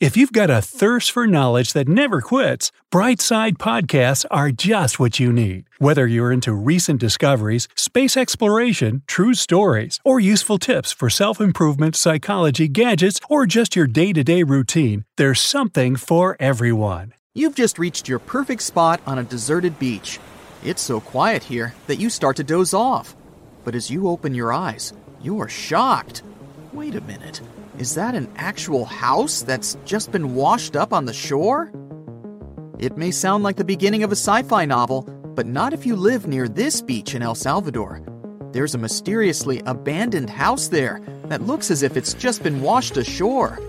If you've got a thirst for knowledge that never quits, Brightside Podcasts are just what you need. Whether you're into recent discoveries, space exploration, true stories, or useful tips for self improvement, psychology, gadgets, or just your day to day routine, there's something for everyone. You've just reached your perfect spot on a deserted beach. It's so quiet here that you start to doze off. But as you open your eyes, you are shocked. Wait a minute. Is that an actual house that's just been washed up on the shore? It may sound like the beginning of a sci fi novel, but not if you live near this beach in El Salvador. There's a mysteriously abandoned house there that looks as if it's just been washed ashore.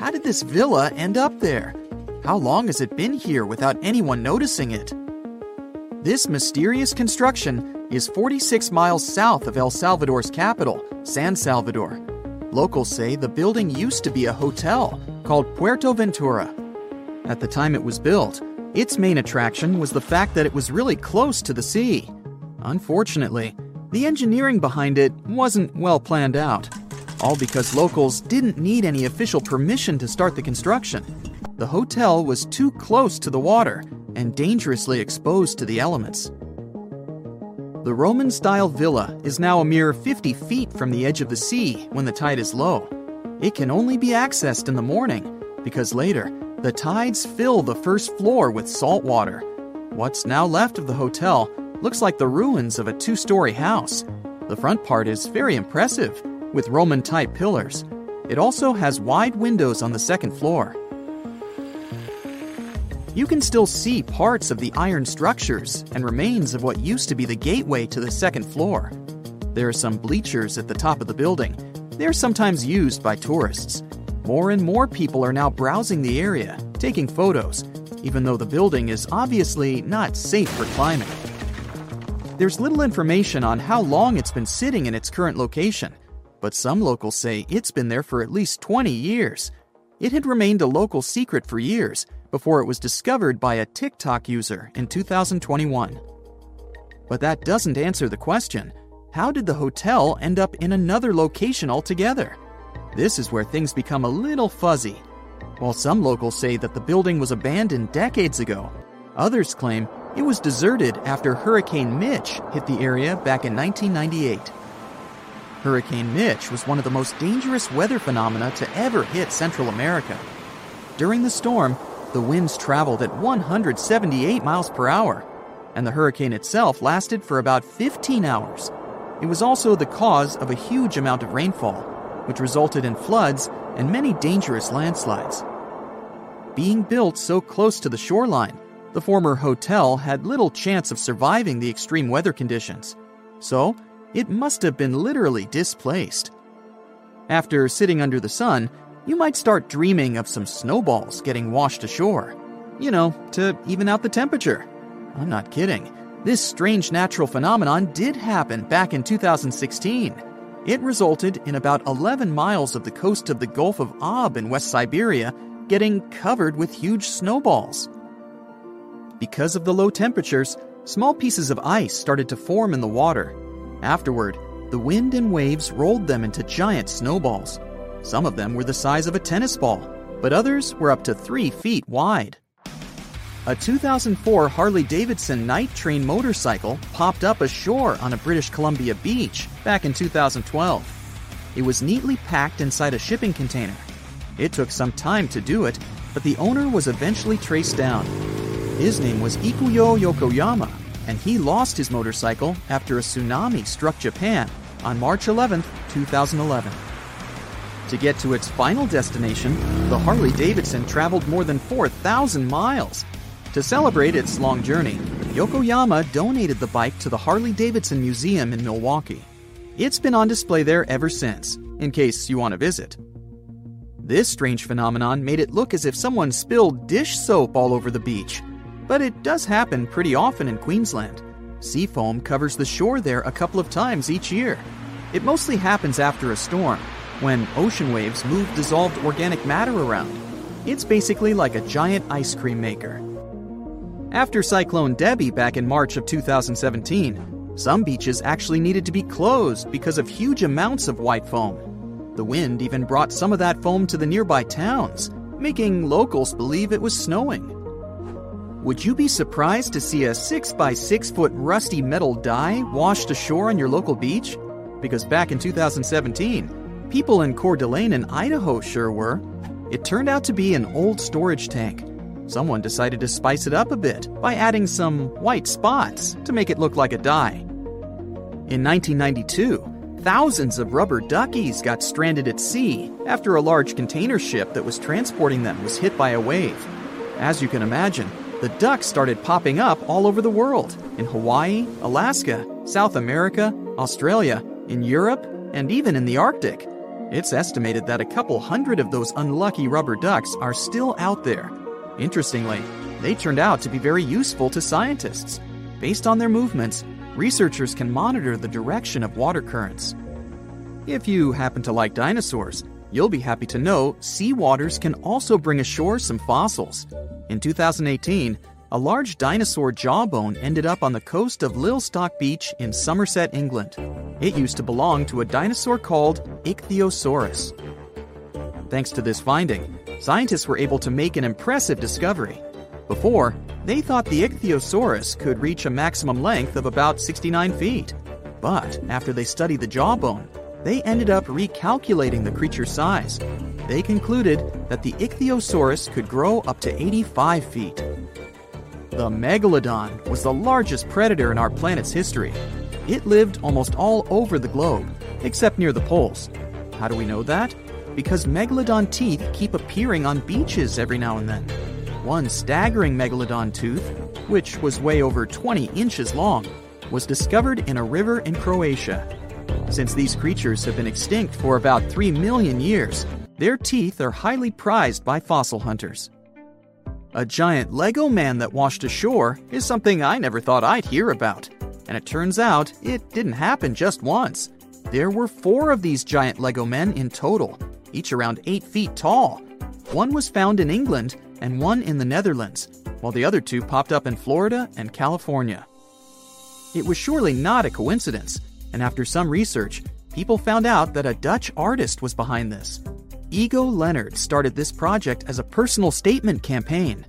How did this villa end up there? How long has it been here without anyone noticing it? This mysterious construction is 46 miles south of El Salvador's capital, San Salvador. Locals say the building used to be a hotel called Puerto Ventura. At the time it was built, its main attraction was the fact that it was really close to the sea. Unfortunately, the engineering behind it wasn't well planned out, all because locals didn't need any official permission to start the construction. The hotel was too close to the water and dangerously exposed to the elements. The Roman style villa is now a mere 50 feet from the edge of the sea when the tide is low. It can only be accessed in the morning because later, the tides fill the first floor with salt water. What's now left of the hotel looks like the ruins of a two story house. The front part is very impressive, with Roman type pillars. It also has wide windows on the second floor. You can still see parts of the iron structures and remains of what used to be the gateway to the second floor. There are some bleachers at the top of the building. They're sometimes used by tourists. More and more people are now browsing the area, taking photos, even though the building is obviously not safe for climbing. There's little information on how long it's been sitting in its current location, but some locals say it's been there for at least 20 years. It had remained a local secret for years before it was discovered by a TikTok user in 2021. But that doesn't answer the question how did the hotel end up in another location altogether? This is where things become a little fuzzy. While some locals say that the building was abandoned decades ago, others claim it was deserted after Hurricane Mitch hit the area back in 1998. Hurricane Mitch was one of the most dangerous weather phenomena to ever hit Central America. During the storm, the winds traveled at 178 miles per hour, and the hurricane itself lasted for about 15 hours. It was also the cause of a huge amount of rainfall, which resulted in floods and many dangerous landslides. Being built so close to the shoreline, the former hotel had little chance of surviving the extreme weather conditions, so it must have been literally displaced. After sitting under the sun, you might start dreaming of some snowballs getting washed ashore. You know, to even out the temperature. I'm not kidding. This strange natural phenomenon did happen back in 2016. It resulted in about 11 miles of the coast of the Gulf of Ob in West Siberia getting covered with huge snowballs. Because of the low temperatures, small pieces of ice started to form in the water. Afterward, the wind and waves rolled them into giant snowballs. Some of them were the size of a tennis ball, but others were up to three feet wide. A 2004 Harley Davidson night train motorcycle popped up ashore on a British Columbia beach back in 2012. It was neatly packed inside a shipping container. It took some time to do it, but the owner was eventually traced down. His name was Ikuyo Yokoyama, and he lost his motorcycle after a tsunami struck Japan on March 11, 2011. To get to its final destination, the Harley Davidson traveled more than 4,000 miles. To celebrate its long journey, Yokoyama donated the bike to the Harley Davidson Museum in Milwaukee. It's been on display there ever since, in case you want to visit. This strange phenomenon made it look as if someone spilled dish soap all over the beach. But it does happen pretty often in Queensland. Sea foam covers the shore there a couple of times each year. It mostly happens after a storm, when ocean waves move dissolved organic matter around. It's basically like a giant ice cream maker. After Cyclone Debbie back in March of 2017, some beaches actually needed to be closed because of huge amounts of white foam. The wind even brought some of that foam to the nearby towns, making locals believe it was snowing. Would you be surprised to see a 6 by 6 foot rusty metal die washed ashore on your local beach? Because back in 2017, people in Coeur d'Alene in Idaho sure were. It turned out to be an old storage tank. Someone decided to spice it up a bit by adding some white spots to make it look like a die. In 1992, Thousands of rubber duckies got stranded at sea after a large container ship that was transporting them was hit by a wave. As you can imagine, the ducks started popping up all over the world in Hawaii, Alaska, South America, Australia, in Europe, and even in the Arctic. It's estimated that a couple hundred of those unlucky rubber ducks are still out there. Interestingly, they turned out to be very useful to scientists. Based on their movements, researchers can monitor the direction of water currents. If you happen to like dinosaurs, you'll be happy to know sea waters can also bring ashore some fossils. In 2018, a large dinosaur jawbone ended up on the coast of Lilstock Beach in Somerset, England. It used to belong to a dinosaur called Ichthyosaurus. Thanks to this finding, scientists were able to make an impressive discovery. Before, they thought the Ichthyosaurus could reach a maximum length of about 69 feet. But after they studied the jawbone, they ended up recalculating the creature's size. They concluded that the Ichthyosaurus could grow up to 85 feet. The megalodon was the largest predator in our planet's history. It lived almost all over the globe, except near the poles. How do we know that? Because megalodon teeth keep appearing on beaches every now and then. One staggering megalodon tooth, which was way over 20 inches long, was discovered in a river in Croatia. Since these creatures have been extinct for about 3 million years, their teeth are highly prized by fossil hunters. A giant Lego man that washed ashore is something I never thought I'd hear about. And it turns out it didn't happen just once. There were four of these giant Lego men in total, each around 8 feet tall. One was found in England and one in the Netherlands, while the other two popped up in Florida and California. It was surely not a coincidence, and after some research, people found out that a Dutch artist was behind this. Ego Leonard started this project as a personal statement campaign.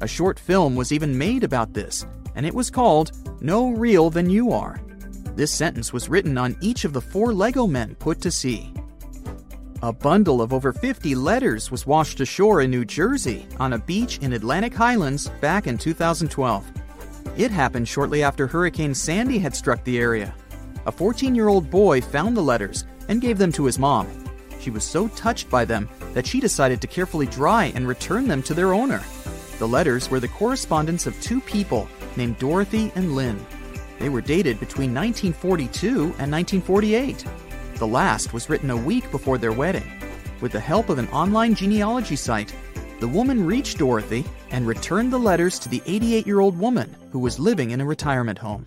A short film was even made about this, and it was called No Real Than You Are. This sentence was written on each of the four Lego men put to sea. A bundle of over 50 letters was washed ashore in New Jersey on a beach in Atlantic Highlands back in 2012. It happened shortly after Hurricane Sandy had struck the area. A 14 year old boy found the letters and gave them to his mom. She was so touched by them that she decided to carefully dry and return them to their owner. The letters were the correspondence of two people named Dorothy and Lynn. They were dated between 1942 and 1948. The last was written a week before their wedding. With the help of an online genealogy site, the woman reached Dorothy and returned the letters to the 88 year old woman who was living in a retirement home.